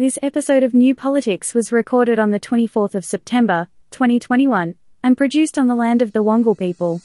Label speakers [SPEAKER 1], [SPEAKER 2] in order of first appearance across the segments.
[SPEAKER 1] This episode of New Politics was recorded on the 24th of September, 2021, and produced on the land of the Wangal people.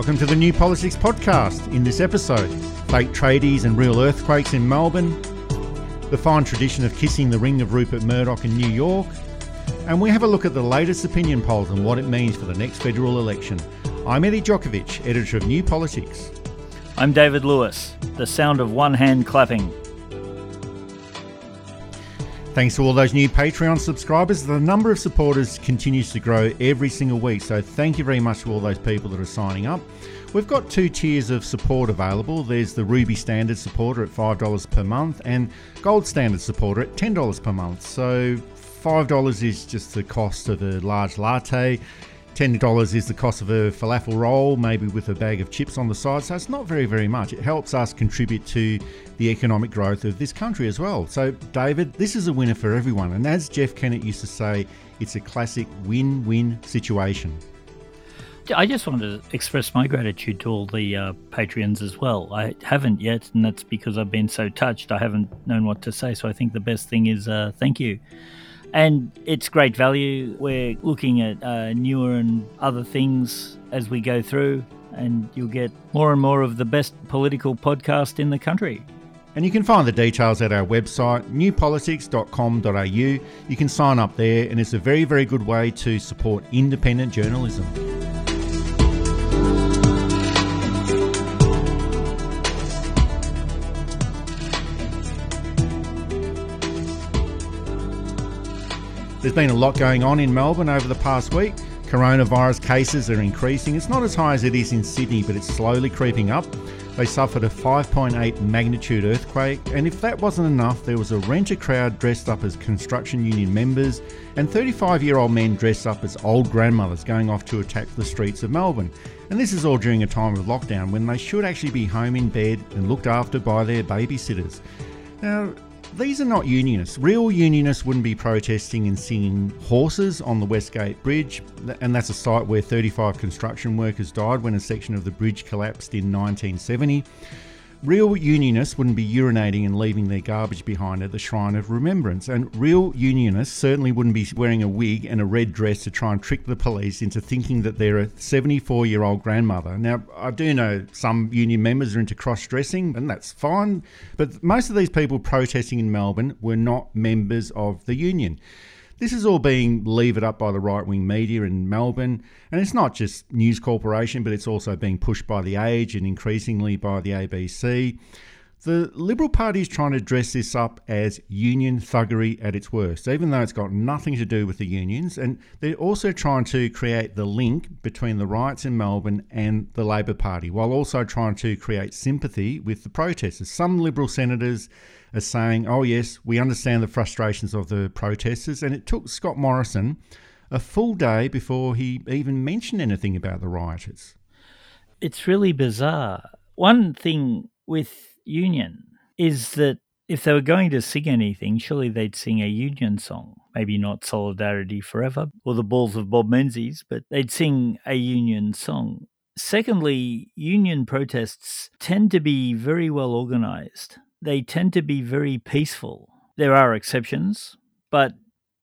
[SPEAKER 2] Welcome to the New Politics Podcast. In this episode, fake tradies and real earthquakes in Melbourne, the fine tradition of kissing the ring of Rupert Murdoch in New York, and we have a look at the latest opinion polls and what it means for the next federal election. I'm Eddie Djokovic, editor of New Politics.
[SPEAKER 3] I'm David Lewis, the sound of one hand clapping.
[SPEAKER 2] Thanks to all those new Patreon subscribers. The number of supporters continues to grow every single week. So thank you very much to all those people that are signing up. We've got two tiers of support available. There's the Ruby Standard supporter at $5 per month and Gold Standard supporter at $10 per month. So $5 is just the cost of a large latte. $10 is the cost of a falafel roll, maybe with a bag of chips on the side. So it's not very, very much. It helps us contribute to the economic growth of this country as well. So, David, this is a winner for everyone. And as Jeff Kennett used to say, it's a classic win win situation.
[SPEAKER 3] I just wanted to express my gratitude to all the uh, Patreons as well. I haven't yet, and that's because I've been so touched. I haven't known what to say. So I think the best thing is uh, thank you. And it's great value. We're looking at uh, newer and other things as we go through, and you'll get more and more of the best political podcast in the country.
[SPEAKER 2] And you can find the details at our website, newpolitics.com.au. You can sign up there, and it's a very, very good way to support independent journalism. There's been a lot going on in Melbourne over the past week. Coronavirus cases are increasing. It's not as high as it is in Sydney, but it's slowly creeping up. They suffered a 5.8 magnitude earthquake, and if that wasn't enough, there was a rent-a-crowd dressed up as construction union members and 35 year old men dressed up as old grandmothers going off to attack the streets of Melbourne. And this is all during a time of lockdown when they should actually be home in bed and looked after by their babysitters. Now, these are not unionists. Real unionists wouldn't be protesting and singing horses on the West Gate Bridge, and that's a site where 35 construction workers died when a section of the bridge collapsed in 1970. Real unionists wouldn't be urinating and leaving their garbage behind at the Shrine of Remembrance, and real unionists certainly wouldn't be wearing a wig and a red dress to try and trick the police into thinking that they're a 74 year old grandmother. Now, I do know some union members are into cross dressing, and that's fine, but most of these people protesting in Melbourne were not members of the union. This is all being levered up by the right wing media in Melbourne, and it's not just News Corporation, but it's also being pushed by The Age and increasingly by the ABC. The Liberal Party is trying to dress this up as union thuggery at its worst, even though it's got nothing to do with the unions. And they're also trying to create the link between the riots in Melbourne and the Labor Party, while also trying to create sympathy with the protesters. Some Liberal senators are saying, oh, yes, we understand the frustrations of the protesters. And it took Scott Morrison a full day before he even mentioned anything about the rioters.
[SPEAKER 3] It's really bizarre. One thing with Union is that if they were going to sing anything, surely they'd sing a Union song. Maybe not Solidarity Forever or The Balls of Bob Menzies, but they'd sing a Union song. Secondly, union protests tend to be very well organized. They tend to be very peaceful. There are exceptions, but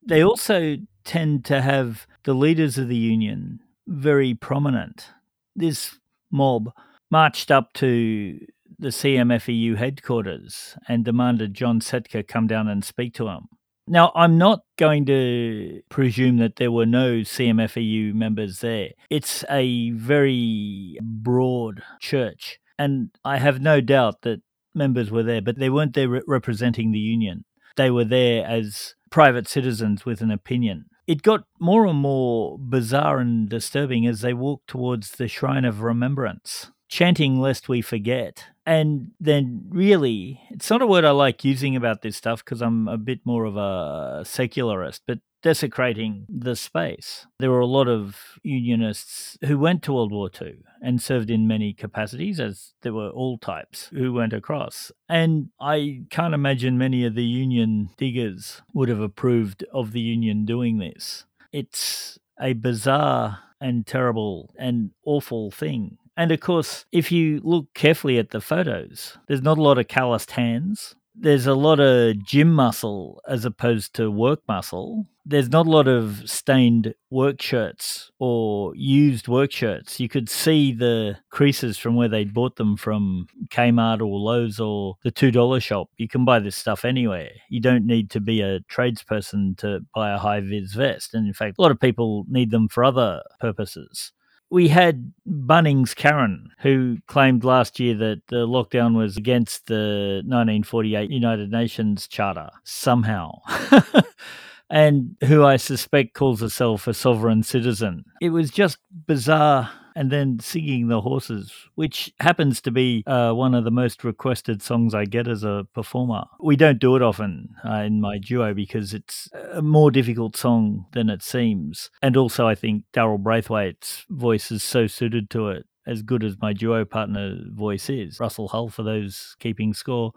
[SPEAKER 3] they also tend to have the leaders of the union very prominent. This mob marched up to the CMFEU headquarters and demanded John Setka come down and speak to him. Now, I'm not going to presume that there were no CMFEU members there. It's a very broad church, and I have no doubt that members were there, but they weren't there re- representing the union. They were there as private citizens with an opinion. It got more and more bizarre and disturbing as they walked towards the Shrine of Remembrance chanting lest we forget. And then, really, it's not a word I like using about this stuff because I'm a bit more of a secularist, but desecrating the space. There were a lot of Unionists who went to World War II and served in many capacities, as there were all types who went across. And I can't imagine many of the Union diggers would have approved of the Union doing this. It's a bizarre and terrible and awful thing. And of course, if you look carefully at the photos, there's not a lot of calloused hands. There's a lot of gym muscle as opposed to work muscle. There's not a lot of stained work shirts or used work shirts. You could see the creases from where they'd bought them from Kmart or Lowe's or the $2 shop. You can buy this stuff anywhere. You don't need to be a tradesperson to buy a high vis vest. And in fact, a lot of people need them for other purposes we had Bunnings Karen, who claimed last year that the lockdown was against the 1948 United Nations Charter somehow. and who I suspect calls herself a sovereign citizen. It was just bizarre and then singing the horses, which happens to be uh, one of the most requested songs I get as a performer. We don't do it often uh, in my duo because it's a more difficult song than it seems. And also, I think Daryl Braithwaite's voice is so suited to it, as good as my duo partner voice is. Russell Hull, for those keeping score.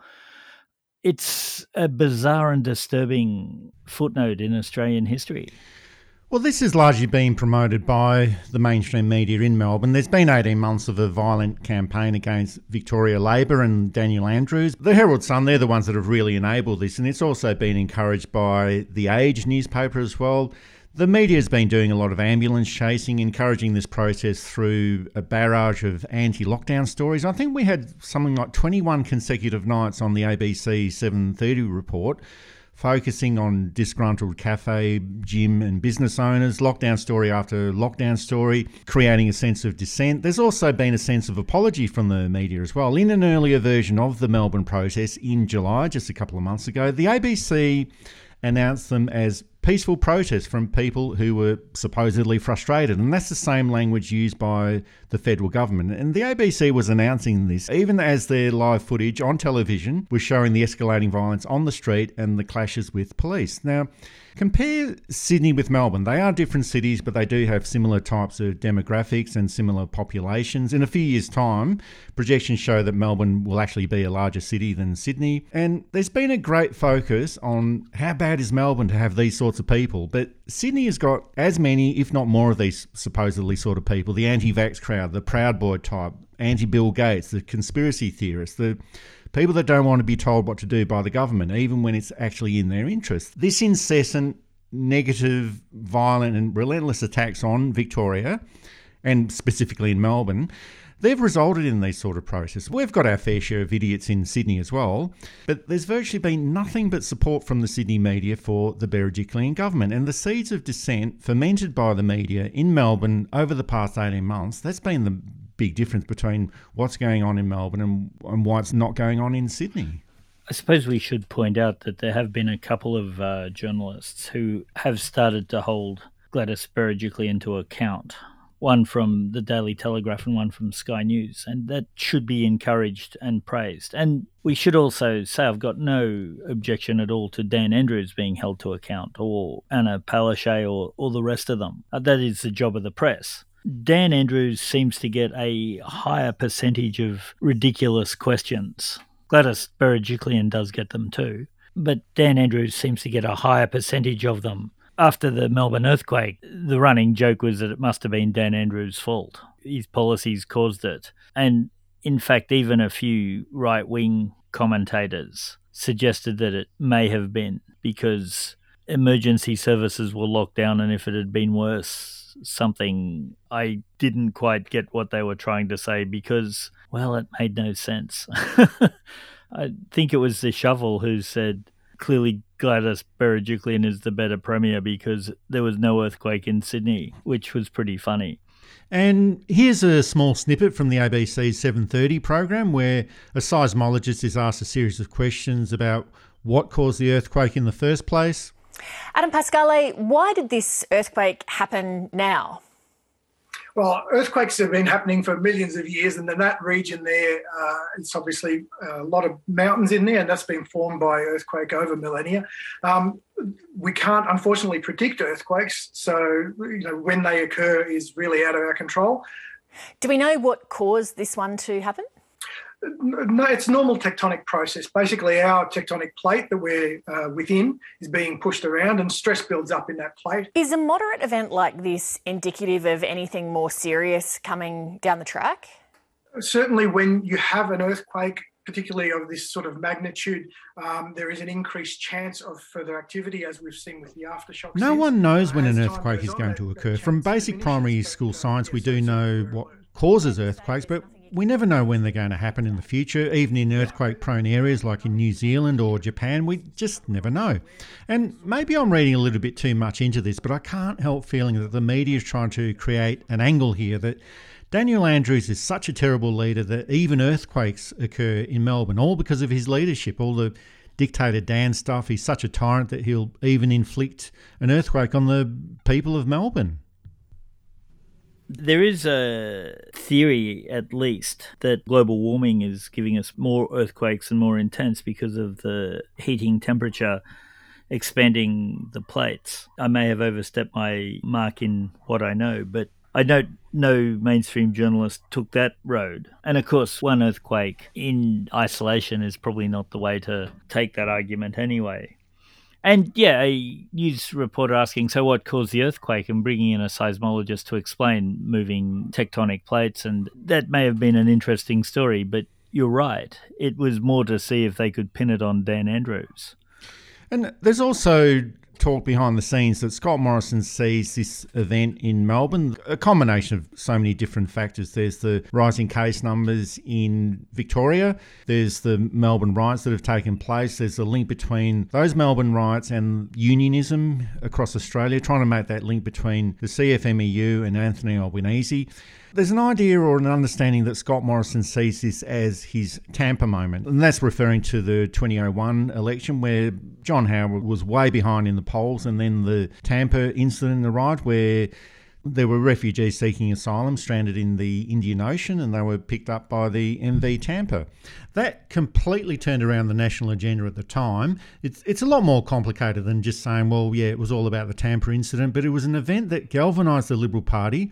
[SPEAKER 3] It's a bizarre and disturbing footnote in Australian history.
[SPEAKER 2] Well, this has largely been promoted by the mainstream media in Melbourne. There's been 18 months of a violent campaign against Victoria Labor and Daniel Andrews. The Herald Sun, they're the ones that have really enabled this, and it's also been encouraged by The Age newspaper as well. The media has been doing a lot of ambulance chasing, encouraging this process through a barrage of anti lockdown stories. I think we had something like 21 consecutive nights on the ABC 730 report focusing on disgruntled cafe, gym, and business owners, lockdown story after lockdown story, creating a sense of dissent. There's also been a sense of apology from the media as well. In an earlier version of the Melbourne protest in July, just a couple of months ago, the ABC announced them as peaceful protests from people who were supposedly frustrated. And that's the same language used by the federal government. And the ABC was announcing this even as their live footage on television was showing the escalating violence on the street and the clashes with police. Now, Compare Sydney with Melbourne. They are different cities, but they do have similar types of demographics and similar populations. In a few years' time, projections show that Melbourne will actually be a larger city than Sydney. And there's been a great focus on how bad is Melbourne to have these sorts of people. But Sydney has got as many, if not more, of these supposedly sort of people the anti vax crowd, the Proud Boy type, anti Bill Gates, the conspiracy theorists, the people that don't want to be told what to do by the government, even when it's actually in their interest. This incessant, negative, violent, and relentless attacks on Victoria, and specifically in Melbourne, they've resulted in these sort of processes. We've got our fair share of idiots in Sydney as well, but there's virtually been nothing but support from the Sydney media for the Berejiklian government. And the seeds of dissent fermented by the media in Melbourne over the past 18 months, that's been the big difference between what's going on in Melbourne and, and why it's not going on in Sydney.
[SPEAKER 3] I suppose we should point out that there have been a couple of uh, journalists who have started to hold Gladys Berejiklian into account. One from the Daily Telegraph and one from Sky News, and that should be encouraged and praised. And we should also say I've got no objection at all to Dan Andrews being held to account, or Anna Palaszczuk, or, or the rest of them. Uh, that is the job of the press. Dan Andrews seems to get a higher percentage of ridiculous questions. Gladys Berejiklian does get them too, but Dan Andrews seems to get a higher percentage of them. After the Melbourne earthquake, the running joke was that it must have been Dan Andrews' fault. His policies caused it. And in fact, even a few right wing commentators suggested that it may have been because emergency services were locked down, and if it had been worse, something I didn't quite get what they were trying to say because, well, it made no sense. I think it was the shovel who said clearly Gladys Berejiklian is the better premier because there was no earthquake in Sydney, which was pretty funny.
[SPEAKER 2] And here's a small snippet from the ABC 730 program where a seismologist is asked a series of questions about what caused the earthquake in the first place,
[SPEAKER 4] Adam Pascale, why did this earthquake happen now? Well, earthquakes have been happening for millions of years, and in that region there, uh, it's obviously a lot of mountains in there, and that's been formed by earthquake over millennia. Um, we can't, unfortunately, predict earthquakes, so you know when they occur is really out of our control.
[SPEAKER 5] Do we know what caused this one to happen?
[SPEAKER 4] No, it's a normal tectonic process. Basically, our tectonic plate that we're uh, within is being pushed around and stress builds up in that plate.
[SPEAKER 5] Is a moderate event like this indicative of anything more serious coming down the track?
[SPEAKER 4] Certainly, when you have an earthquake, particularly of this sort of magnitude, um, there is an increased chance of further activity, as we've seen with the aftershocks.
[SPEAKER 2] No one knows when an earthquake is going to occur. From basic primary school science, we do know what causes earthquakes, but we never know when they're going to happen in the future, even in earthquake prone areas like in New Zealand or Japan. We just never know. And maybe I'm reading a little bit too much into this, but I can't help feeling that the media is trying to create an angle here that Daniel Andrews is such a terrible leader that even earthquakes occur in Melbourne, all because of his leadership, all the dictator Dan stuff. He's such a tyrant that he'll even inflict an earthquake on the people of Melbourne.
[SPEAKER 3] There is a theory, at least, that global warming is giving us more earthquakes and more intense because of the heating temperature expanding the plates. I may have overstepped my mark in what I know, but I don't know mainstream journalists took that road. And of course, one earthquake in isolation is probably not the way to take that argument anyway. And yeah, a news reporter asking, so what caused the earthquake, and bringing in a seismologist to explain moving tectonic plates. And that may have been an interesting story, but you're right. It was more to see if they could pin it on Dan Andrews.
[SPEAKER 2] And there's also talk behind the scenes that Scott Morrison sees this event in Melbourne a combination of so many different factors. There's the rising case numbers in Victoria, there's the Melbourne riots that have taken place, there's a link between those Melbourne riots and unionism across Australia, trying to make that link between the CFMEU and Anthony Albanese. There's an idea or an understanding that Scott Morrison sees this as his Tampa moment, and that's referring to the 2001 election where John Howard was way behind in the polls, and then the Tampa incident arrived where there were refugees seeking asylum stranded in the Indian Ocean and they were picked up by the MV Tampa. That completely turned around the national agenda at the time. It's, it's a lot more complicated than just saying, well, yeah, it was all about the Tampa incident, but it was an event that galvanised the Liberal Party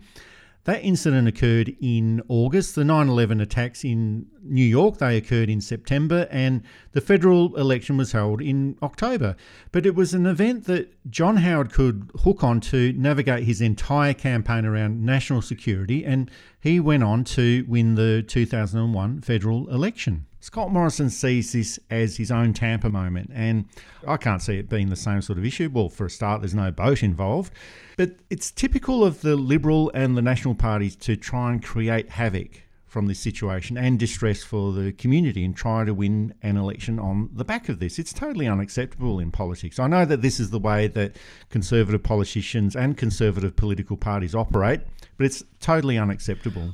[SPEAKER 2] that incident occurred in August. The 9 11 attacks in New York, they occurred in September, and the federal election was held in October. But it was an event that John Howard could hook on to navigate his entire campaign around national security, and he went on to win the 2001 federal election. Scott Morrison sees this as his own Tampa moment, and I can't see it being the same sort of issue. Well, for a start, there's no boat involved, but it's typical of the Liberal and the National parties to try and create havoc from this situation and distress for the community and try to win an election on the back of this. It's totally unacceptable in politics. I know that this is the way that conservative politicians and conservative political parties operate, but it's totally unacceptable.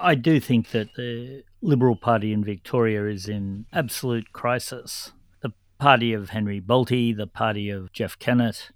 [SPEAKER 3] I do think that the Liberal Party in Victoria is in absolute crisis. The party of Henry Bolte, the party of Jeff Kennett,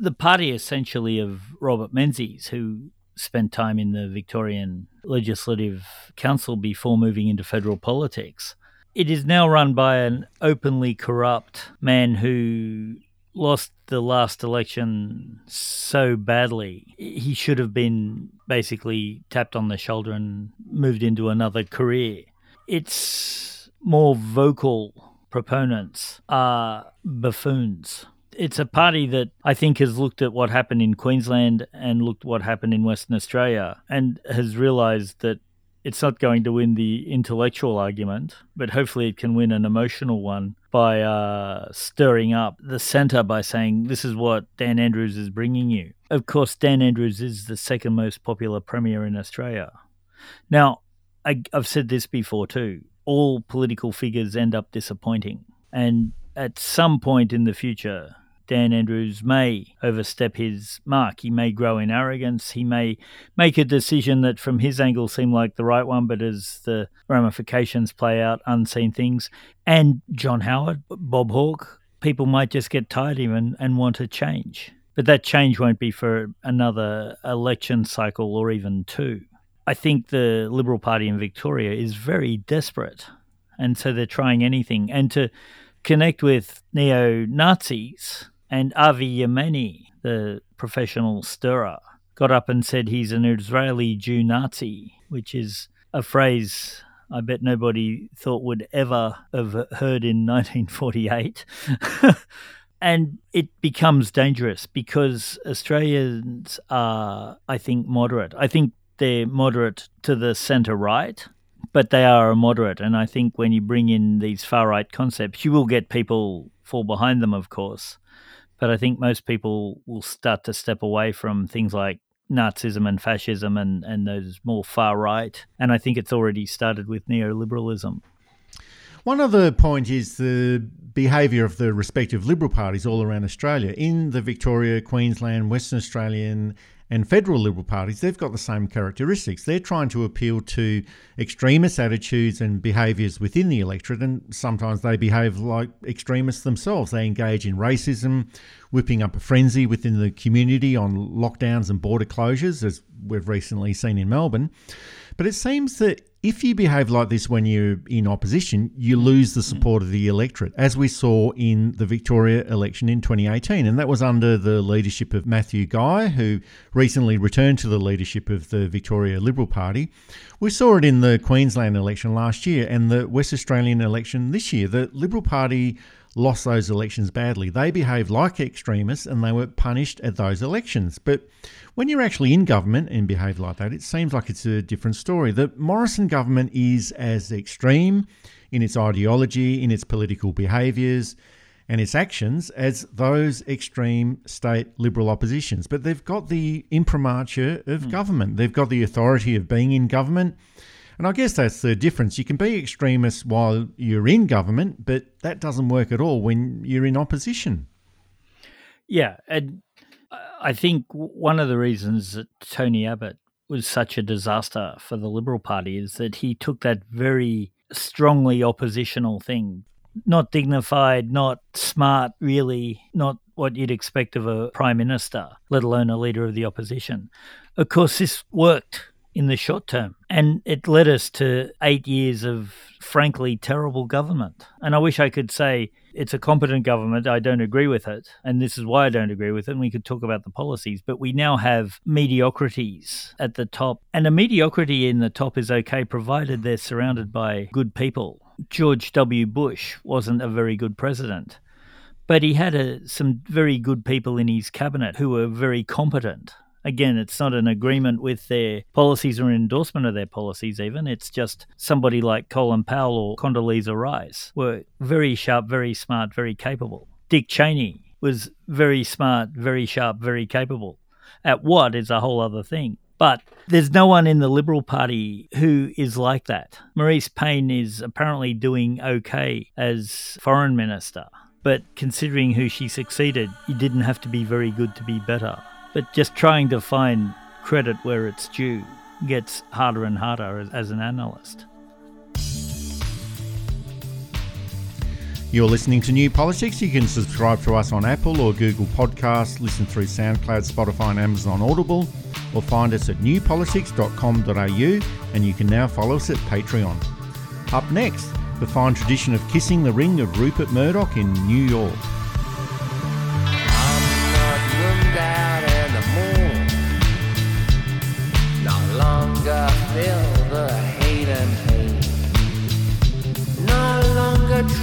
[SPEAKER 3] the party essentially of Robert Menzies, who spent time in the Victorian Legislative Council before moving into federal politics. It is now run by an openly corrupt man who lost the last election so badly. He should have been basically tapped on the shoulder and moved into another career. Its more vocal proponents are buffoons. It's a party that I think has looked at what happened in Queensland and looked what happened in Western Australia and has realised that it's not going to win the intellectual argument, but hopefully it can win an emotional one by uh, stirring up the centre by saying, This is what Dan Andrews is bringing you. Of course, Dan Andrews is the second most popular Premier in Australia. Now, I, I've said this before too all political figures end up disappointing. And at some point in the future, Dan Andrews may overstep his mark. He may grow in arrogance. He may make a decision that, from his angle, seemed like the right one, but as the ramifications play out, unseen things. And John Howard, Bob Hawke, people might just get tired of him and, and want to change. But that change won't be for another election cycle or even two. I think the Liberal Party in Victoria is very desperate. And so they're trying anything. And to connect with neo Nazis, and Avi Yemini, the professional stirrer, got up and said he's an Israeli Jew Nazi, which is a phrase I bet nobody thought would ever have heard in 1948. and it becomes dangerous because Australians are, I think, moderate. I think they're moderate to the centre right, but they are a moderate. And I think when you bring in these far right concepts, you will get people fall behind them, of course. But I think most people will start to step away from things like Nazism and fascism and, and those more far right. And I think it's already started with neoliberalism.
[SPEAKER 2] One other point is the behaviour of the respective Liberal parties all around Australia. In the Victoria, Queensland, Western Australian, and federal Liberal parties, they've got the same characteristics. They're trying to appeal to extremist attitudes and behaviours within the electorate, and sometimes they behave like extremists themselves. They engage in racism, whipping up a frenzy within the community on lockdowns and border closures, as we've recently seen in Melbourne. But it seems that if you behave like this when you're in opposition, you lose the support of the electorate, as we saw in the Victoria election in 2018. And that was under the leadership of Matthew Guy, who recently returned to the leadership of the Victoria Liberal Party. We saw it in the Queensland election last year and the West Australian election this year. The Liberal Party lost those elections badly. They behaved like extremists and they were punished at those elections. But when you're actually in government and behave like that, it seems like it's a different story. The Morrison government is as extreme in its ideology, in its political behaviours, and its actions as those extreme state liberal oppositions. But they've got the imprimatur of mm. government, they've got the authority of being in government. And I guess that's the difference. You can be extremist while you're in government, but that doesn't work at all when you're in opposition.
[SPEAKER 3] Yeah. And I think one of the reasons that Tony Abbott was such a disaster for the Liberal Party is that he took that very strongly oppositional thing, not dignified, not smart, really, not what you'd expect of a prime minister, let alone a leader of the opposition. Of course, this worked in the short term. And it led us to eight years of frankly terrible government. And I wish I could say it's a competent government. I don't agree with it. And this is why I don't agree with it. And we could talk about the policies. But we now have mediocrities at the top. And a mediocrity in the top is okay provided they're surrounded by good people. George W. Bush wasn't a very good president. But he had a, some very good people in his cabinet who were very competent Again, it's not an agreement with their policies or endorsement of their policies, even. It's just somebody like Colin Powell or Condoleezza Rice were very sharp, very smart, very capable. Dick Cheney was very smart, very sharp, very capable. At what is a whole other thing. But there's no one in the Liberal Party who is like that. Marise Payne is apparently doing okay as foreign minister. But considering who she succeeded, you didn't have to be very good to be better. But just trying to find credit where it's due gets harder and harder as, as an analyst.
[SPEAKER 2] You're listening to New Politics. You can subscribe to us on Apple or Google Podcasts, listen through SoundCloud, Spotify, and Amazon Audible, or find us at newpolitics.com.au, and you can now follow us at Patreon. Up next, the fine tradition of kissing the ring of Rupert Murdoch in New York.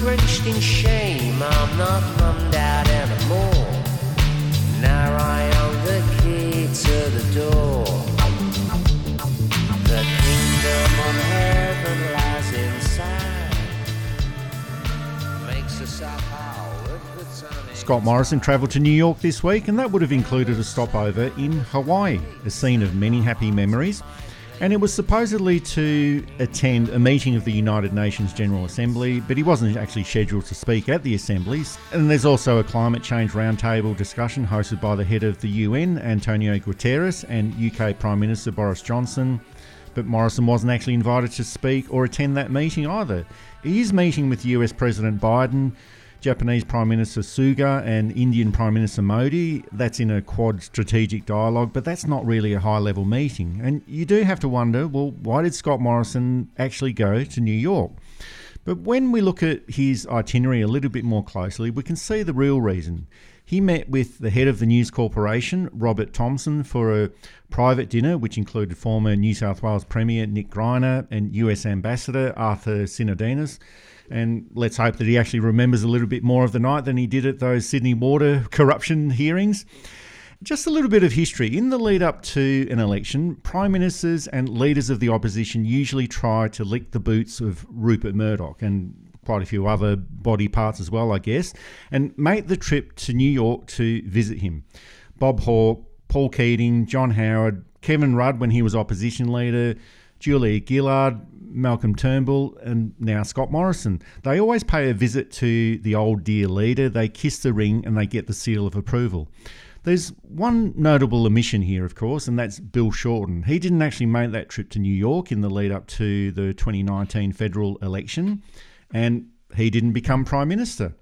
[SPEAKER 2] Drenched in shame. I'm not mummed out anymore. Now I own the key to the door. The kingdom of heaven lies inside. Makes us up Scott Morrison travelled to New York this week, and that would have included a stopover in Hawaii, a scene of many happy memories and it was supposedly to attend a meeting of the United Nations General Assembly, but he wasn't actually scheduled to speak at the assemblies. And there's also a climate change roundtable discussion hosted by the head of the UN, Antonio Guterres, and UK Prime Minister Boris Johnson. But Morrison wasn't actually invited to speak or attend that meeting either. He is meeting with US President Biden Japanese Prime Minister Suga and Indian Prime Minister Modi. That's in a quad strategic dialogue, but that's not really a high level meeting. And you do have to wonder well, why did Scott Morrison actually go to New York? But when we look at his itinerary a little bit more closely, we can see the real reason. He met with the head of the News Corporation, Robert Thomson, for a private dinner, which included former New South Wales Premier Nick Greiner and US Ambassador Arthur Sinodinos. And let's hope that he actually remembers a little bit more of the night than he did at those Sydney water corruption hearings. Just a little bit of history. In the lead up to an election, prime ministers and leaders of the opposition usually try to lick the boots of Rupert Murdoch and quite a few other body parts as well, I guess, and make the trip to New York to visit him. Bob Hawke, Paul Keating, John Howard, Kevin Rudd when he was opposition leader, Julia Gillard, Malcolm Turnbull, and now Scott Morrison. They always pay a visit to the old dear leader, they kiss the ring, and they get the seal of approval. There's one notable omission here, of course, and that's Bill Shorten. He didn't actually make that trip to New York in the lead up to the 2019 federal election, and he didn't become Prime Minister.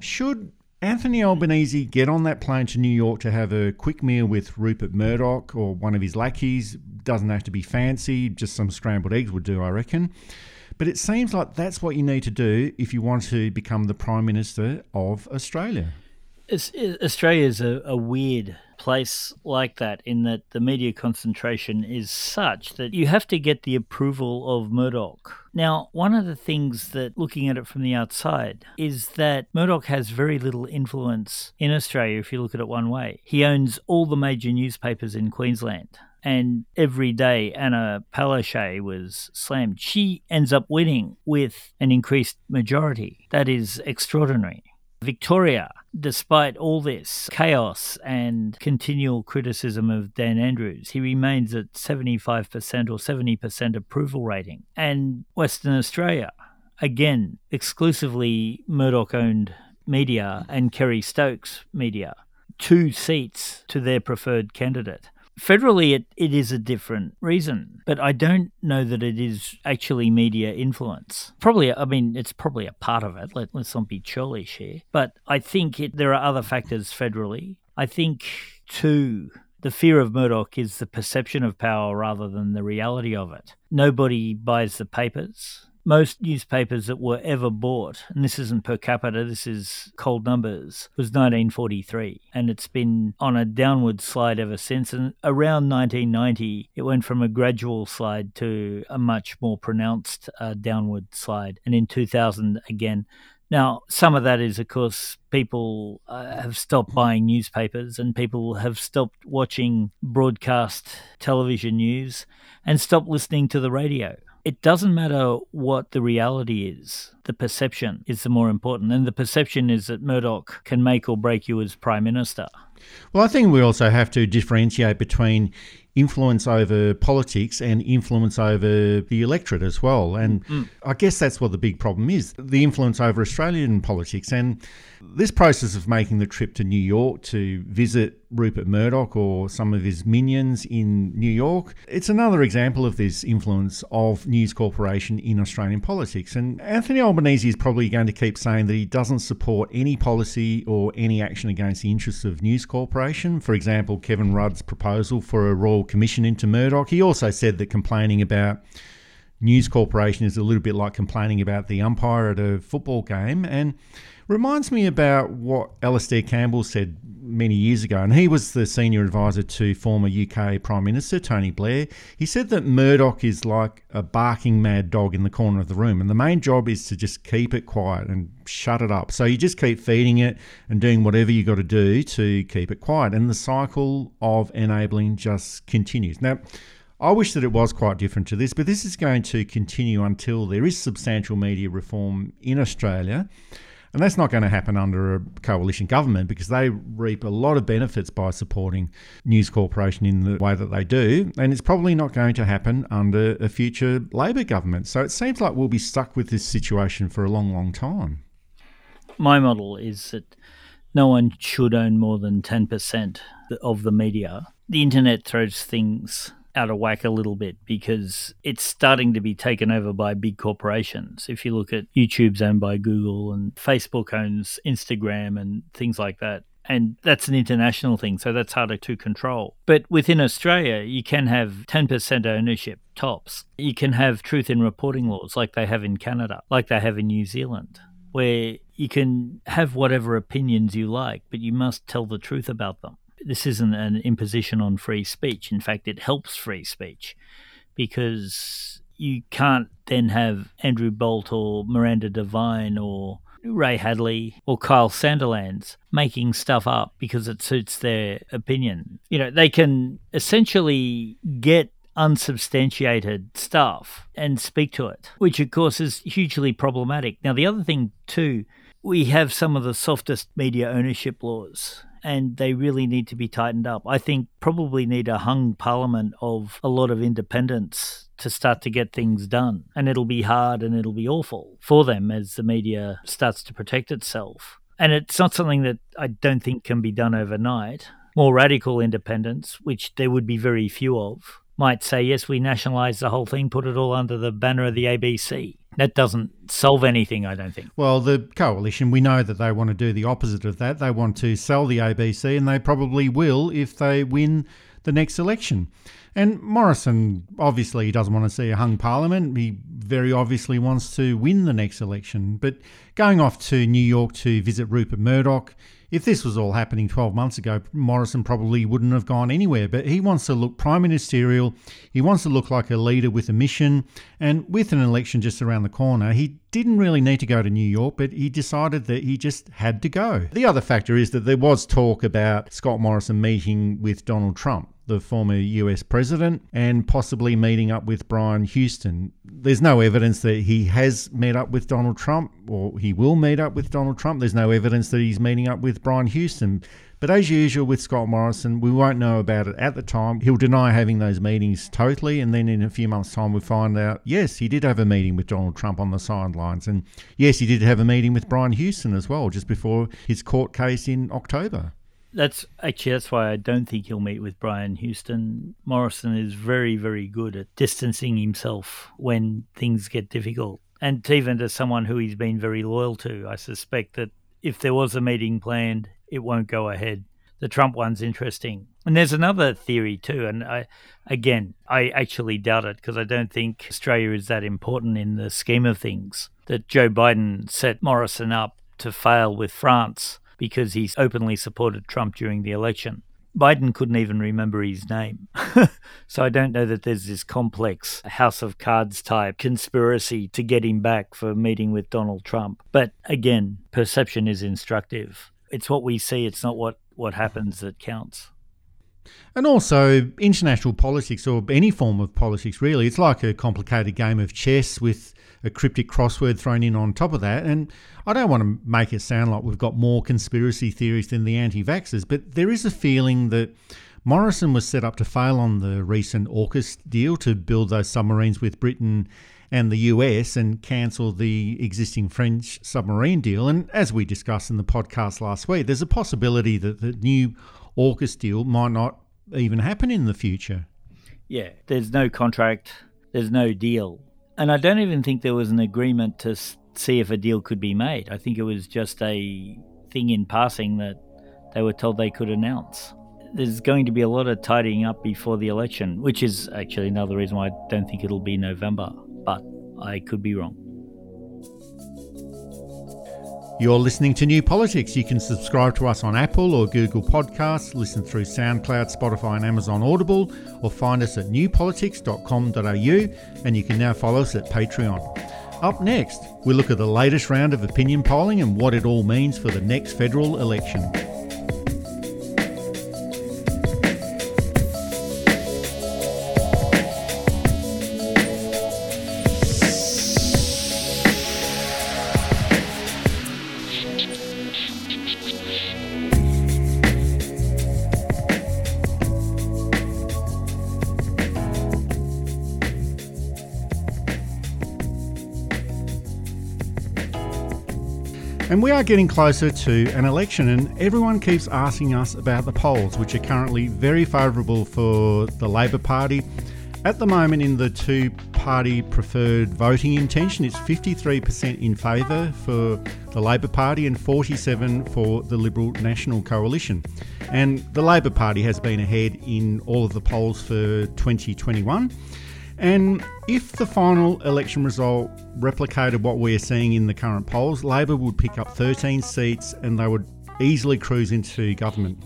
[SPEAKER 2] Should Anthony Albanese get on that plane to New York to have a quick meal with Rupert Murdoch or one of his lackeys. Doesn't have to be fancy, just some scrambled eggs would do, I reckon. But it seems like that's what you need to do if you want to become the Prime Minister of Australia.
[SPEAKER 3] Australia is a, a weird place like that in that the media concentration is such that you have to get the approval of Murdoch. Now, one of the things that looking at it from the outside is that Murdoch has very little influence in Australia if you look at it one way. He owns all the major newspapers in Queensland. And every day Anna Palaszczuk was slammed. She ends up winning with an increased majority. That is extraordinary. Victoria, despite all this chaos and continual criticism of Dan Andrews, he remains at 75% or 70% approval rating. And Western Australia, again, exclusively Murdoch owned media and Kerry Stokes media, two seats to their preferred candidate. Federally, it, it is a different reason, but I don't know that it is actually media influence. Probably, I mean, it's probably a part of it. Let, us not be churlish here. But I think it, there are other factors federally. I think, too, the fear of Murdoch is the perception of power rather than the reality of it. Nobody buys the papers most newspapers that were ever bought, and this isn't per capita, this is cold numbers, was 1943. And it's been on a downward slide ever since. And around 1990, it went from a gradual slide to a much more pronounced uh, downward slide. And in 2000, again, now, some of that is, of course, people uh, have stopped buying newspapers and people have stopped watching broadcast television news and stopped listening to the radio. It doesn't matter what the reality is, the perception is the more important. And the perception is that Murdoch can make or break you as Prime Minister.
[SPEAKER 2] Well, I think we also have to differentiate between influence over politics and influence over the electorate as well. And mm. I guess that's what the big problem is the influence over Australian politics. And this process of making the trip to New York to visit Rupert Murdoch or some of his minions in New York, it's another example of this influence of News Corporation in Australian politics. And Anthony Albanese is probably going to keep saying that he doesn't support any policy or any action against the interests of News Corporation. For example, Kevin Rudd's proposal for a royal commission into Murdoch. He also said that complaining about News Corporation is a little bit like complaining about the umpire at a football game. And reminds me about what Alastair Campbell said many years ago, and he was the senior advisor to former UK Prime Minister Tony Blair. He said that Murdoch is like a barking mad dog in the corner of the room, and the main job is to just keep it quiet and shut it up. So you just keep feeding it and doing whatever you got to do to keep it quiet, and the cycle of enabling just continues. Now, I wish that it was quite different to this, but this is going to continue until there is substantial media reform in Australia. And that's not going to happen under a coalition government because they reap a lot of benefits by supporting News Corporation in the way that they do. And it's probably not going to happen under a future Labor government. So it seems like we'll be stuck with this situation for a long, long time.
[SPEAKER 3] My model is that no one should own more than 10% of the media. The internet throws things out of whack a little bit because it's starting to be taken over by big corporations. If you look at YouTube's owned by Google and Facebook owns Instagram and things like that. And that's an international thing, so that's harder to control. But within Australia, you can have 10% ownership tops. You can have truth in reporting laws like they have in Canada, like they have in New Zealand, where you can have whatever opinions you like, but you must tell the truth about them this isn't an imposition on free speech. In fact, it helps free speech because you can't then have Andrew Bolt or Miranda Devine or Ray Hadley or Kyle Sandilands making stuff up because it suits their opinion. You know, they can essentially get unsubstantiated stuff and speak to it, which of course is hugely problematic. Now, the other thing, too, we have some of the softest media ownership laws and they really need to be tightened up. I think probably need a hung parliament of a lot of independents to start to get things done. And it'll be hard and it'll be awful for them as the media starts to protect itself. And it's not something that I don't think can be done overnight. More radical independents, which there would be very few of, might say, yes, we nationalise the whole thing, put it all under the banner of the ABC. That doesn't solve anything, I don't think.
[SPEAKER 2] Well, the coalition, we know that they want to do the opposite of that. They want to sell the ABC, and they probably will if they win the next election. And Morrison obviously doesn't want to see a hung parliament. He very obviously wants to win the next election. But going off to New York to visit Rupert Murdoch, if this was all happening 12 months ago, Morrison probably wouldn't have gone anywhere. But he wants to look prime ministerial. He wants to look like a leader with a mission. And with an election just around the corner, he didn't really need to go to New York, but he decided that he just had to go. The other factor is that there was talk about Scott Morrison meeting with Donald Trump the former US president, and possibly meeting up with Brian Houston. There's no evidence that he has met up with Donald Trump or he will meet up with Donald Trump. There's no evidence that he's meeting up with Brian Houston. But as usual with Scott Morrison, we won't know about it at the time. He'll deny having those meetings totally, and then in a few months' time, we find out yes, he did have a meeting with Donald Trump on the sidelines, and yes, he did have a meeting with Brian Houston as well, just before his court case in October.
[SPEAKER 3] That's actually that's why I don't think he'll meet with Brian Houston. Morrison is very, very good at distancing himself when things get difficult. And even to someone who he's been very loyal to, I suspect that if there was a meeting planned, it won't go ahead. The Trump one's interesting. And there's another theory too, and I, again, I actually doubt it because I don't think Australia is that important in the scheme of things. That Joe Biden set Morrison up to fail with France because he's openly supported Trump during the election. Biden couldn't even remember his name. so I don't know that there's this complex House of Cards type conspiracy to get him back for meeting with Donald Trump. But again, perception is instructive. It's what we see, it's not what, what happens that counts.
[SPEAKER 2] And also, international politics or any form of politics, really, it's like a complicated game of chess with a cryptic crossword thrown in on top of that. And I don't want to make it sound like we've got more conspiracy theories than the anti vaxxers, but there is a feeling that Morrison was set up to fail on the recent AUKUS deal to build those submarines with Britain and the US and cancel the existing French submarine deal. And as we discussed in the podcast last week, there's a possibility that the new AUKUS deal might not even happen in the future.
[SPEAKER 3] Yeah, there's no contract, there's no deal. And I don't even think there was an agreement to see if a deal could be made. I think it was just a thing in passing that they were told they could announce. There's going to be a lot of tidying up before the election, which is actually another reason why I don't think it'll be November, but I could be wrong.
[SPEAKER 2] You're listening to New Politics. You can subscribe to us on Apple or Google Podcasts, listen through SoundCloud, Spotify, and Amazon Audible, or find us at newpolitics.com.au, and you can now follow us at Patreon. Up next, we look at the latest round of opinion polling and what it all means for the next federal election. And we are getting closer to an election, and everyone keeps asking us about the polls, which are currently very favourable for the Labor Party. At the moment, in the two party preferred voting intention, it's 53% in favour for the Labor Party and 47 for the Liberal National Coalition. And the Labor Party has been ahead in all of the polls for 2021. And if the final election result replicated what we're seeing in the current polls, Labor would pick up 13 seats and they would easily cruise into government.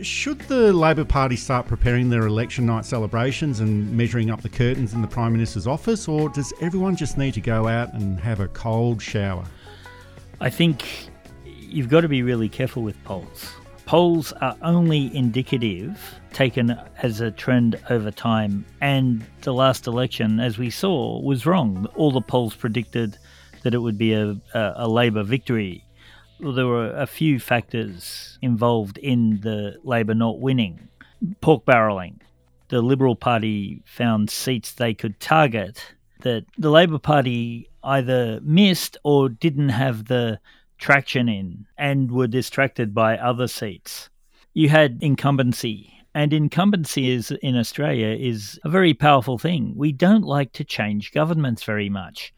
[SPEAKER 2] Should the Labor Party start preparing their election night celebrations and measuring up the curtains in the Prime Minister's office, or does everyone just need to go out and have a cold shower?
[SPEAKER 3] I think you've got to be really careful with polls. Polls are only indicative, taken as a trend over time, and the last election, as we saw, was wrong. All the polls predicted that it would be a, a, a Labor victory. Well, there were a few factors involved in the Labor not winning. Pork barrelling. The Liberal Party found seats they could target that the Labor Party either missed or didn't have the traction in and were distracted by other seats. You had incumbency, and incumbency is in Australia is a very powerful thing. We don't like to change governments very much.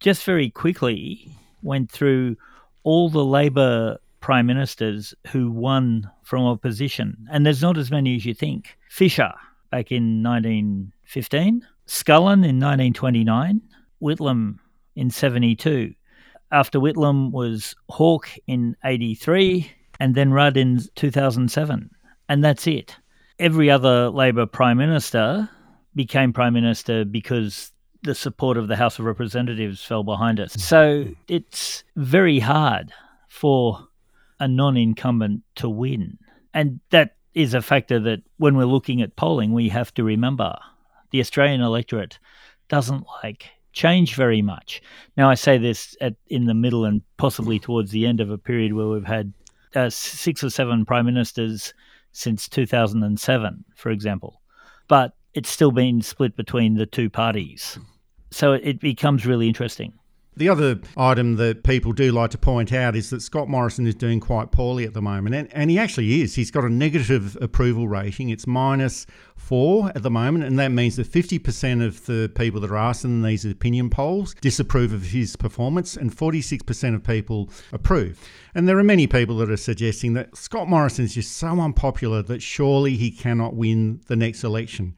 [SPEAKER 3] Just very quickly went through all the Labor prime ministers who won from opposition, and there's not as many as you think. Fisher back in 1915, Scullin in 1929, Whitlam in 72 after Whitlam was Hawke in 83 and then Rudd in 2007. And that's it. Every other Labor Prime Minister became Prime Minister because the support of the House of Representatives fell behind us. So it's very hard for a non incumbent to win. And that is a factor that when we're looking at polling, we have to remember. The Australian electorate doesn't like change very much. Now, I say this at, in the middle and possibly towards the end of a period where we've had uh, six or seven prime ministers since 2007, for example, but it's still been split between the two parties. So it becomes really interesting.
[SPEAKER 2] The other item that people do like to point out is that Scott Morrison is doing quite poorly at the moment, and, and he actually is. He's got a negative approval rating. It's minus four at the moment, and that means that 50% of the people that are asked in these opinion polls disapprove of his performance, and 46% of people approve. And there are many people that are suggesting that Scott Morrison is just so unpopular that surely he cannot win the next election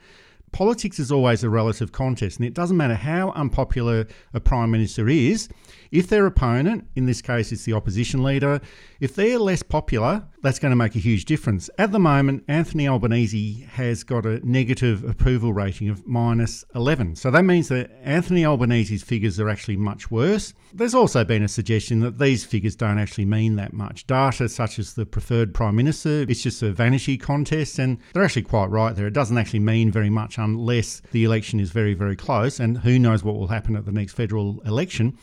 [SPEAKER 2] politics is always a relative contest, and it doesn't matter how unpopular a prime minister is. If their opponent, in this case it's the opposition leader, if they're less popular, that's going to make a huge difference. At the moment, Anthony Albanese has got a negative approval rating of minus 11. So that means that Anthony Albanese's figures are actually much worse. There's also been a suggestion that these figures don't actually mean that much. Data such as the preferred prime minister, it's just a vanity contest, and they're actually quite right there. It doesn't actually mean very much unless the election is very, very close, and who knows what will happen at the next federal election.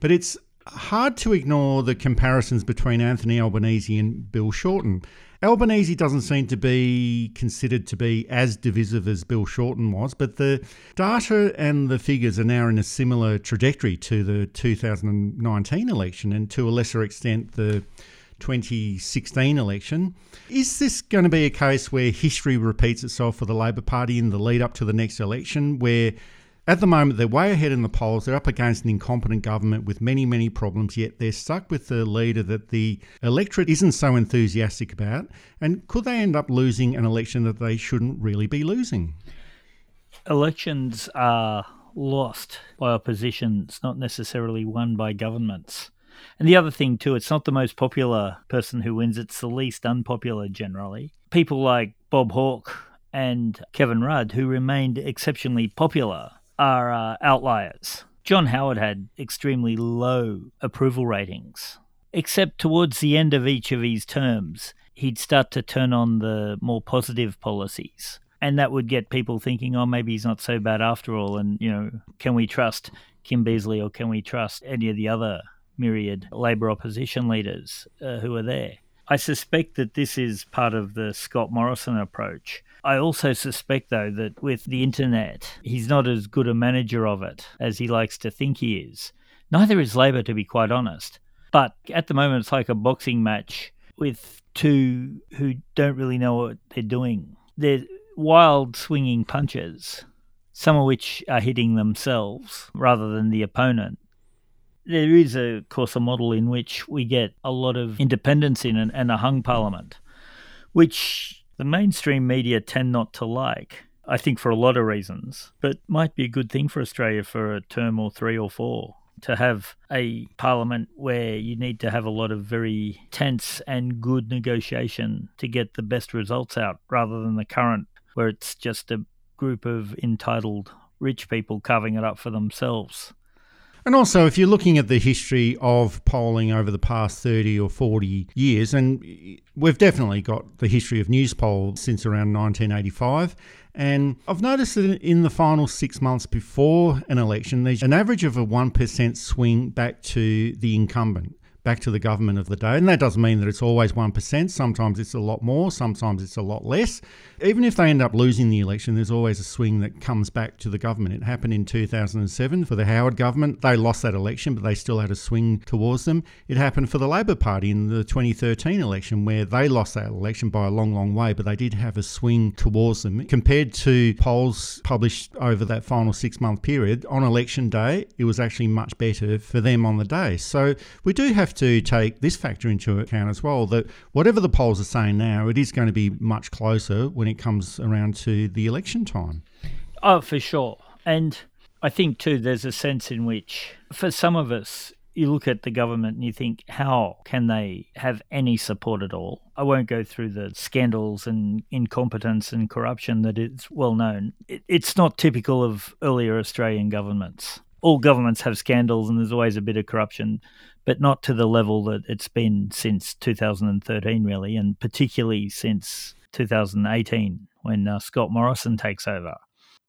[SPEAKER 2] But it's hard to ignore the comparisons between Anthony Albanese and Bill Shorten. Albanese doesn't seem to be considered to be as divisive as Bill Shorten was, but the data and the figures are now in a similar trajectory to the 2019 election and to a lesser extent the 2016 election. Is this going to be a case where history repeats itself for the Labor Party in the lead up to the next election, where at the moment, they're way ahead in the polls. They're up against an incompetent government with many, many problems, yet they're stuck with the leader that the electorate isn't so enthusiastic about. And could they end up losing an election that they shouldn't really be losing?
[SPEAKER 3] Elections are lost by oppositions, not necessarily won by governments. And the other thing, too, it's not the most popular person who wins, it's the least unpopular generally. People like Bob Hawke and Kevin Rudd, who remained exceptionally popular are uh, outliers. John Howard had extremely low approval ratings, except towards the end of each of his terms, he'd start to turn on the more positive policies. And that would get people thinking, oh, maybe he's not so bad after all. And, you know, can we trust Kim Beazley or can we trust any of the other myriad Labor opposition leaders uh, who are there? I suspect that this is part of the Scott Morrison approach. I also suspect, though, that with the internet, he's not as good a manager of it as he likes to think he is. Neither is Labor, to be quite honest. But at the moment, it's like a boxing match with two who don't really know what they're doing. They're wild swinging punches, some of which are hitting themselves rather than the opponent. There is, of course, a model in which we get a lot of independents in and, and a hung parliament, which the mainstream media tend not to like. I think for a lot of reasons, but might be a good thing for Australia for a term or three or four to have a parliament where you need to have a lot of very tense and good negotiation to get the best results out rather than the current where it's just a group of entitled rich people carving it up for themselves.
[SPEAKER 2] And also, if you're looking at the history of polling over the past 30 or 40 years, and we've definitely got the history of Newspoll since around 1985, and I've noticed that in the final six months before an election, there's an average of a 1% swing back to the incumbent back to the government of the day. And that doesn't mean that it's always 1%. Sometimes it's a lot more, sometimes it's a lot less. Even if they end up losing the election, there's always a swing that comes back to the government. It happened in 2007 for the Howard government. They lost that election, but they still had a swing towards them. It happened for the Labor Party in the 2013 election, where they lost that election by a long, long way, but they did have a swing towards them. Compared to polls published over that final six month period, on election day, it was actually much better for them on the day. So we do have to take this factor into account as well that whatever the polls are saying now, it is going to be much closer when it comes around to the election time.
[SPEAKER 3] Oh, for sure. And I think, too, there's a sense in which, for some of us, you look at the government and you think, how can they have any support at all? I won't go through the scandals and incompetence and corruption that is well known. It's not typical of earlier Australian governments. All governments have scandals and there's always a bit of corruption, but not to the level that it's been since 2013, really, and particularly since 2018 when uh, Scott Morrison takes over.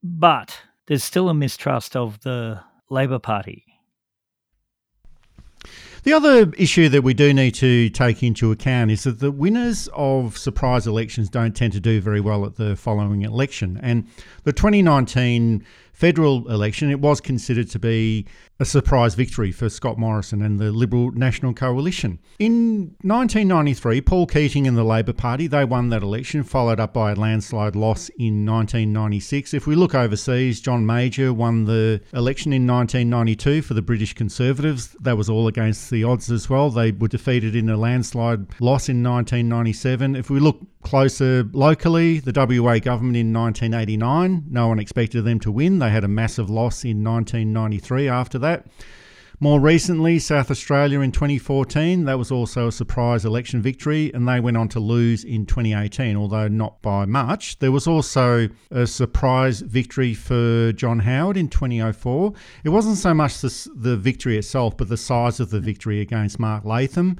[SPEAKER 3] But there's still a mistrust of the Labor Party.
[SPEAKER 2] The other issue that we do need to take into account is that the winners of surprise elections don't tend to do very well at the following election. And the 2019 federal election, it was considered to be a surprise victory for Scott Morrison and the Liberal National Coalition. In 1993, Paul Keating and the Labor Party, they won that election, followed up by a landslide loss in 1996. If we look overseas, John Major won the election in 1992 for the British Conservatives. That was all against the odds as well. They were defeated in a landslide loss in 1997. If we look closer locally, the WA government in 1989, no one expected them to win. They had a massive loss in 1993 after that that. More recently, South Australia in 2014, that was also a surprise election victory, and they went on to lose in 2018, although not by much. There was also a surprise victory for John Howard in 2004. It wasn't so much the, the victory itself, but the size of the victory against Mark Latham.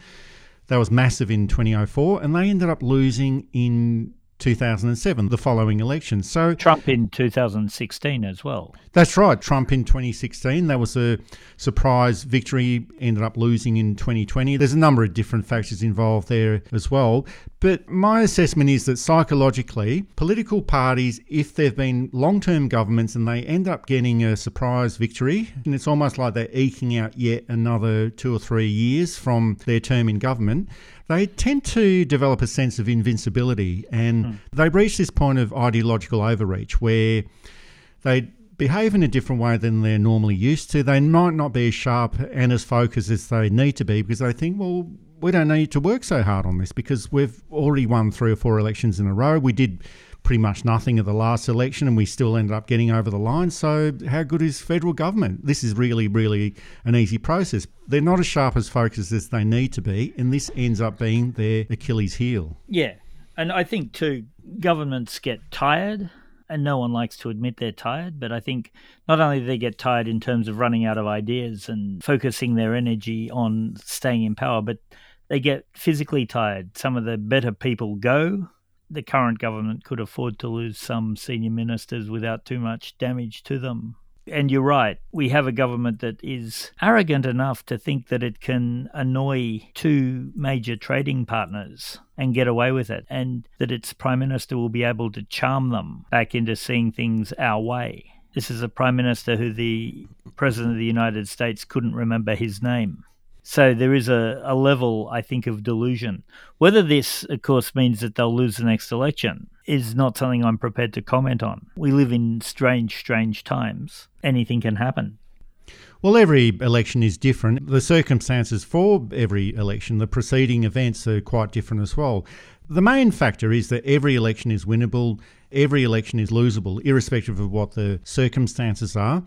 [SPEAKER 2] That was massive in 2004, and they ended up losing in 2007, the following election. So
[SPEAKER 3] Trump in 2016 as well.
[SPEAKER 2] That's right. Trump in 2016. That was a surprise victory. Ended up losing in 2020. There's a number of different factors involved there as well. But my assessment is that psychologically, political parties, if they've been long term governments and they end up getting a surprise victory, and it's almost like they're eking out yet another two or three years from their term in government, they tend to develop a sense of invincibility and mm. they reach this point of ideological overreach where they behave in a different way than they're normally used to. They might not be as sharp and as focused as they need to be because they think, well, we don't need to work so hard on this because we've already won three or four elections in a row. We did pretty much nothing at the last election and we still ended up getting over the line. So, how good is federal government? This is really, really an easy process. They're not as sharp as focused as they need to be, and this ends up being their Achilles heel.
[SPEAKER 3] Yeah. And I think, too, governments get tired and no one likes to admit they're tired, but I think not only do they get tired in terms of running out of ideas and focusing their energy on staying in power, but they get physically tired. Some of the better people go. The current government could afford to lose some senior ministers without too much damage to them. And you're right, we have a government that is arrogant enough to think that it can annoy two major trading partners and get away with it, and that its prime minister will be able to charm them back into seeing things our way. This is a prime minister who the president of the United States couldn't remember his name. So there is a, a level, I think, of delusion. Whether this, of course, means that they'll lose the next election is not something I'm prepared to comment on. We live in strange, strange times. Anything can happen.
[SPEAKER 2] Well, every election is different. The circumstances for every election, the preceding events are quite different as well. The main factor is that every election is winnable, every election is losable, irrespective of what the circumstances are.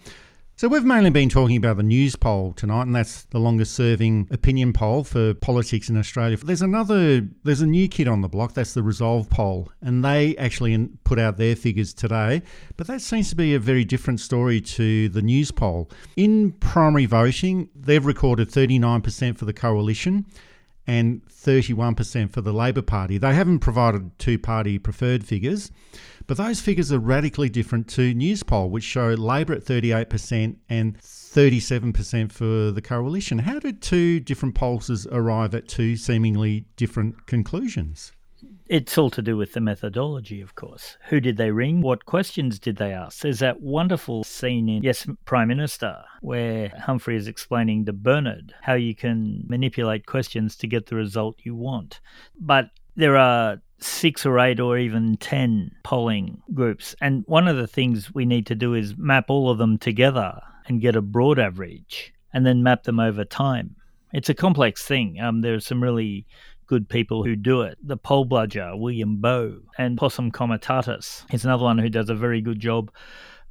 [SPEAKER 2] So we've mainly been talking about the Newspoll tonight, and that's the longest serving opinion poll for politics in Australia. There's another, there's a new kid on the block, that's the Resolve poll, and they actually put out their figures today, but that seems to be a very different story to the Newspoll. In primary voting, they've recorded 39% for the coalition and 31% for the Labor Party. They haven't provided two party preferred figures, but those figures are radically different to Newspoll, which show Labor at 38% and 37% for the coalition. How did two different pollsters arrive at two seemingly different conclusions?
[SPEAKER 3] It's all to do with the methodology, of course. Who did they ring? What questions did they ask? There's that wonderful scene in Yes, Prime Minister where Humphrey is explaining to Bernard how you can manipulate questions to get the result you want. But there are six or eight or even 10 polling groups. And one of the things we need to do is map all of them together and get a broad average and then map them over time. It's a complex thing. Um, there are some really good people who do it. The poll bludger, William Bowe, and Possum Comitatus is another one who does a very good job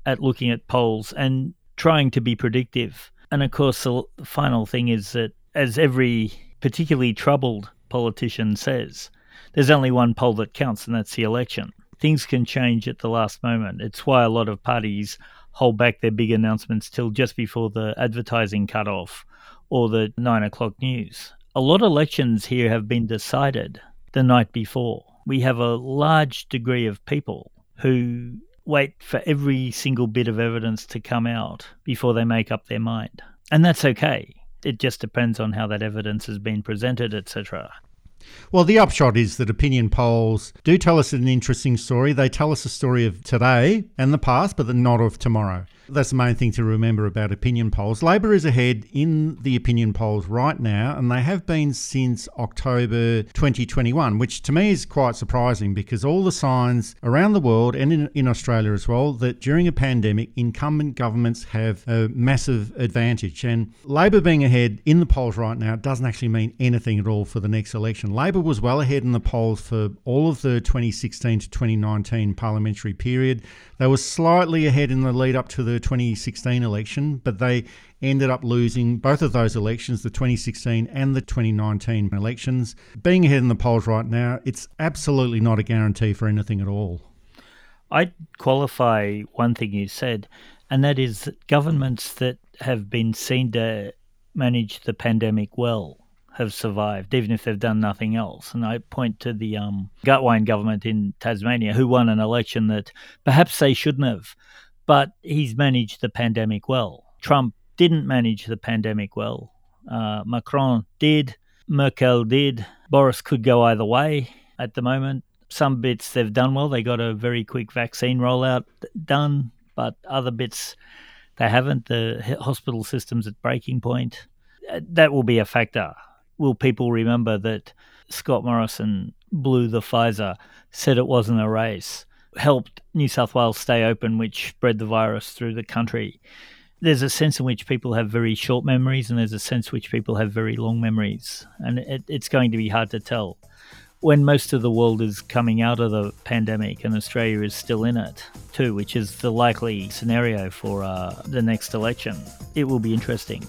[SPEAKER 3] at looking at polls and trying to be predictive. And of course, the final thing is that, as every particularly troubled politician says, there's only one poll that counts, and that's the election. Things can change at the last moment. It's why a lot of parties hold back their big announcements till just before the advertising cut off or the nine o'clock news a lot of elections here have been decided the night before. We have a large degree of people who wait for every single bit of evidence to come out before they make up their mind. And that's okay. It just depends on how that evidence has been presented, etc.
[SPEAKER 2] Well, the upshot is that opinion polls do tell us an interesting story. They tell us a story of today and the past, but not of tomorrow. That's the main thing to remember about opinion polls. Labor is ahead in the opinion polls right now, and they have been since October 2021, which to me is quite surprising because all the signs around the world and in, in Australia as well that during a pandemic, incumbent governments have a massive advantage. And Labor being ahead in the polls right now doesn't actually mean anything at all for the next election. Labor was well ahead in the polls for all of the 2016 to 2019 parliamentary period. They were slightly ahead in the lead up to the 2016 election, but they ended up losing both of those elections, the 2016 and the 2019 elections. Being ahead in the polls right now, it's absolutely not a guarantee for anything at all.
[SPEAKER 3] I'd qualify one thing you said, and that is that governments that have been seen to manage the pandemic well have survived, even if they've done nothing else. And I point to the um, Gutwein government in Tasmania, who won an election that perhaps they shouldn't have, but he's managed the pandemic well. Trump didn't manage the pandemic well. Uh, Macron did. Merkel did. Boris could go either way at the moment. Some bits they've done well. They got a very quick vaccine rollout done, but other bits they haven't. The hospital system's at breaking point. Uh, that will be a factor will people remember that Scott Morrison blew the Pfizer, said it wasn't a race, helped New South Wales stay open, which spread the virus through the country? There's a sense in which people have very short memories, and there's a sense in which people have very long memories, and it, it's going to be hard to tell. When most of the world is coming out of the pandemic and Australia is still in it too, which is the likely scenario for uh, the next election, it will be interesting.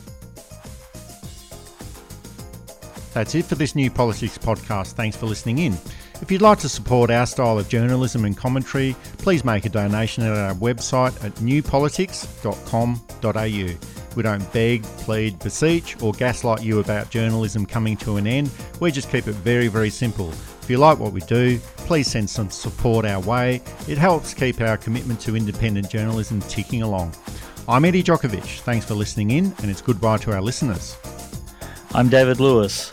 [SPEAKER 2] That's it for this new politics podcast. Thanks for listening in. If you'd like to support our style of journalism and commentary, please make a donation at our website at newpolitics.com.au. We don't beg, plead, beseech, or gaslight you about journalism coming to an end. We just keep it very, very simple. If you like what we do, please send some support our way. It helps keep our commitment to independent journalism ticking along. I'm Eddy Jokovich. Thanks for listening in, and it's goodbye to our listeners.
[SPEAKER 3] I'm David Lewis.